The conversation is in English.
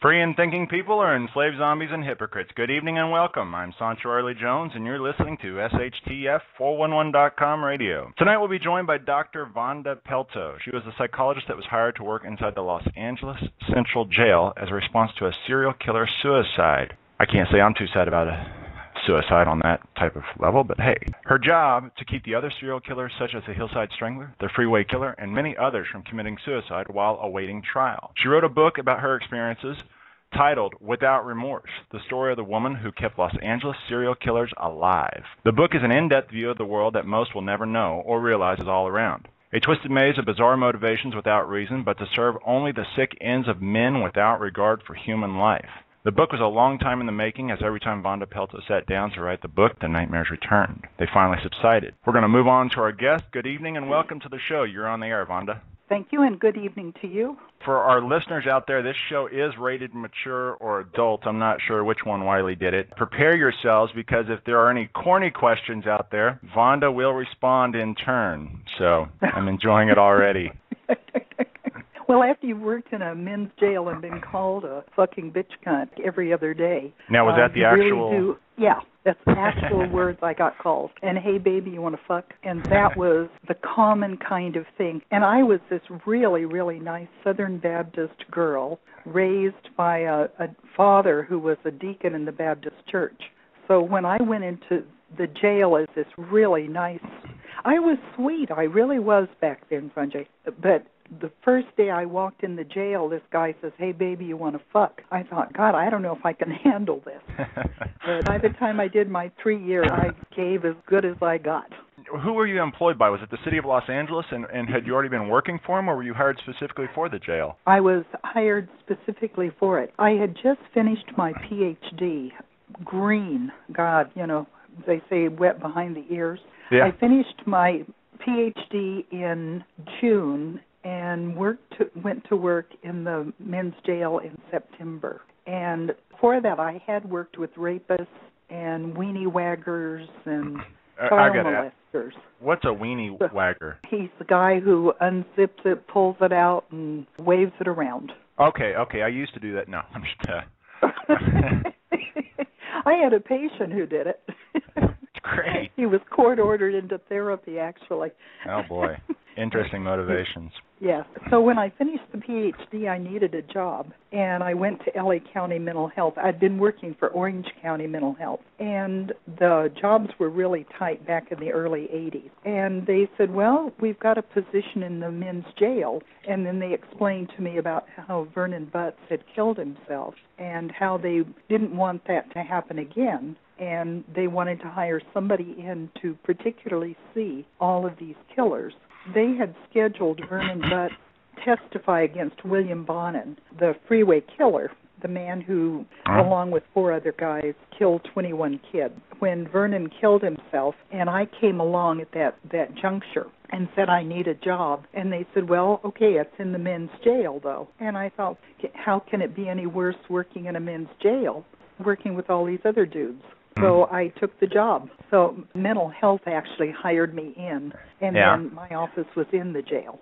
Free and thinking people are enslaved zombies and hypocrites. Good evening and welcome. I'm Sancho Early Jones, and you're listening to SHTF411.com radio. Tonight we'll be joined by Dr. Vonda Pelto. She was a psychologist that was hired to work inside the Los Angeles Central Jail as a response to a serial killer suicide. I can't say I'm too sad about it suicide on that type of level, but hey. Her job to keep the other serial killers such as the Hillside Strangler, the Freeway Killer, and many others from committing suicide while awaiting trial. She wrote a book about her experiences titled Without Remorse The Story of the Woman Who Kept Los Angeles Serial Killers Alive. The book is an in depth view of the world that most will never know or realize is all around. A twisted maze of bizarre motivations without reason, but to serve only the sick ends of men without regard for human life. The book was a long time in the making, as every time Vonda Pelto sat down to write the book, the nightmares returned. They finally subsided. We're going to move on to our guest. Good evening and welcome to the show. You're on the air, Vonda. Thank you, and good evening to you. For our listeners out there, this show is rated mature or adult. I'm not sure which one Wiley did it. Prepare yourselves because if there are any corny questions out there, Vonda will respond in turn. So I'm enjoying it already. Well, after you've worked in a men's jail and been called a fucking bitch cunt every other day. Now, was that uh, the actual? Really do, yeah, that's the actual words I got called. And hey, baby, you want to fuck? And that was the common kind of thing. And I was this really, really nice Southern Baptist girl raised by a, a father who was a deacon in the Baptist church. So when I went into the jail as this really nice, I was sweet. I really was back then, Sanjay. But the first day I walked in the jail, this guy says, "Hey, baby, you want to fuck?" I thought, God, I don't know if I can handle this. but by the time I did my three year, I gave as good as I got. Who were you employed by? Was it the city of Los Angeles, and, and had you already been working for them, or were you hired specifically for the jail? I was hired specifically for it. I had just finished my PhD. Green, God, you know, they say wet behind the ears. Yeah. I finished my PhD in June and worked to, went to work in the men's jail in September. And before that, I had worked with rapists and weenie waggers and child molesters. What's a weenie wagger? He's the guy who unzips it, pulls it out, and waves it around. Okay, okay. I used to do that. No, I'm just. Uh, I had a patient who did it. Great. He was court ordered into therapy, actually. Oh boy, interesting motivations. Yes. So when I finished the PhD, I needed a job, and I went to LA County Mental Health. I'd been working for Orange County Mental Health, and the jobs were really tight back in the early 80s. And they said, "Well, we've got a position in the men's jail." And then they explained to me about how Vernon Butts had killed himself and how they didn't want that to happen again and they wanted to hire somebody in to particularly see all of these killers. They had scheduled Vernon Butt testify against William Bonin, the freeway killer, the man who, along with four other guys, killed 21 kids. When Vernon killed himself, and I came along at that that juncture and said I need a job, and they said, "Well, okay, it's in the men's jail though." And I thought, how can it be any worse working in a men's jail, working with all these other dudes? So mm-hmm. I took the job. So mental health actually hired me in, and Yeah. then my office was in the jail.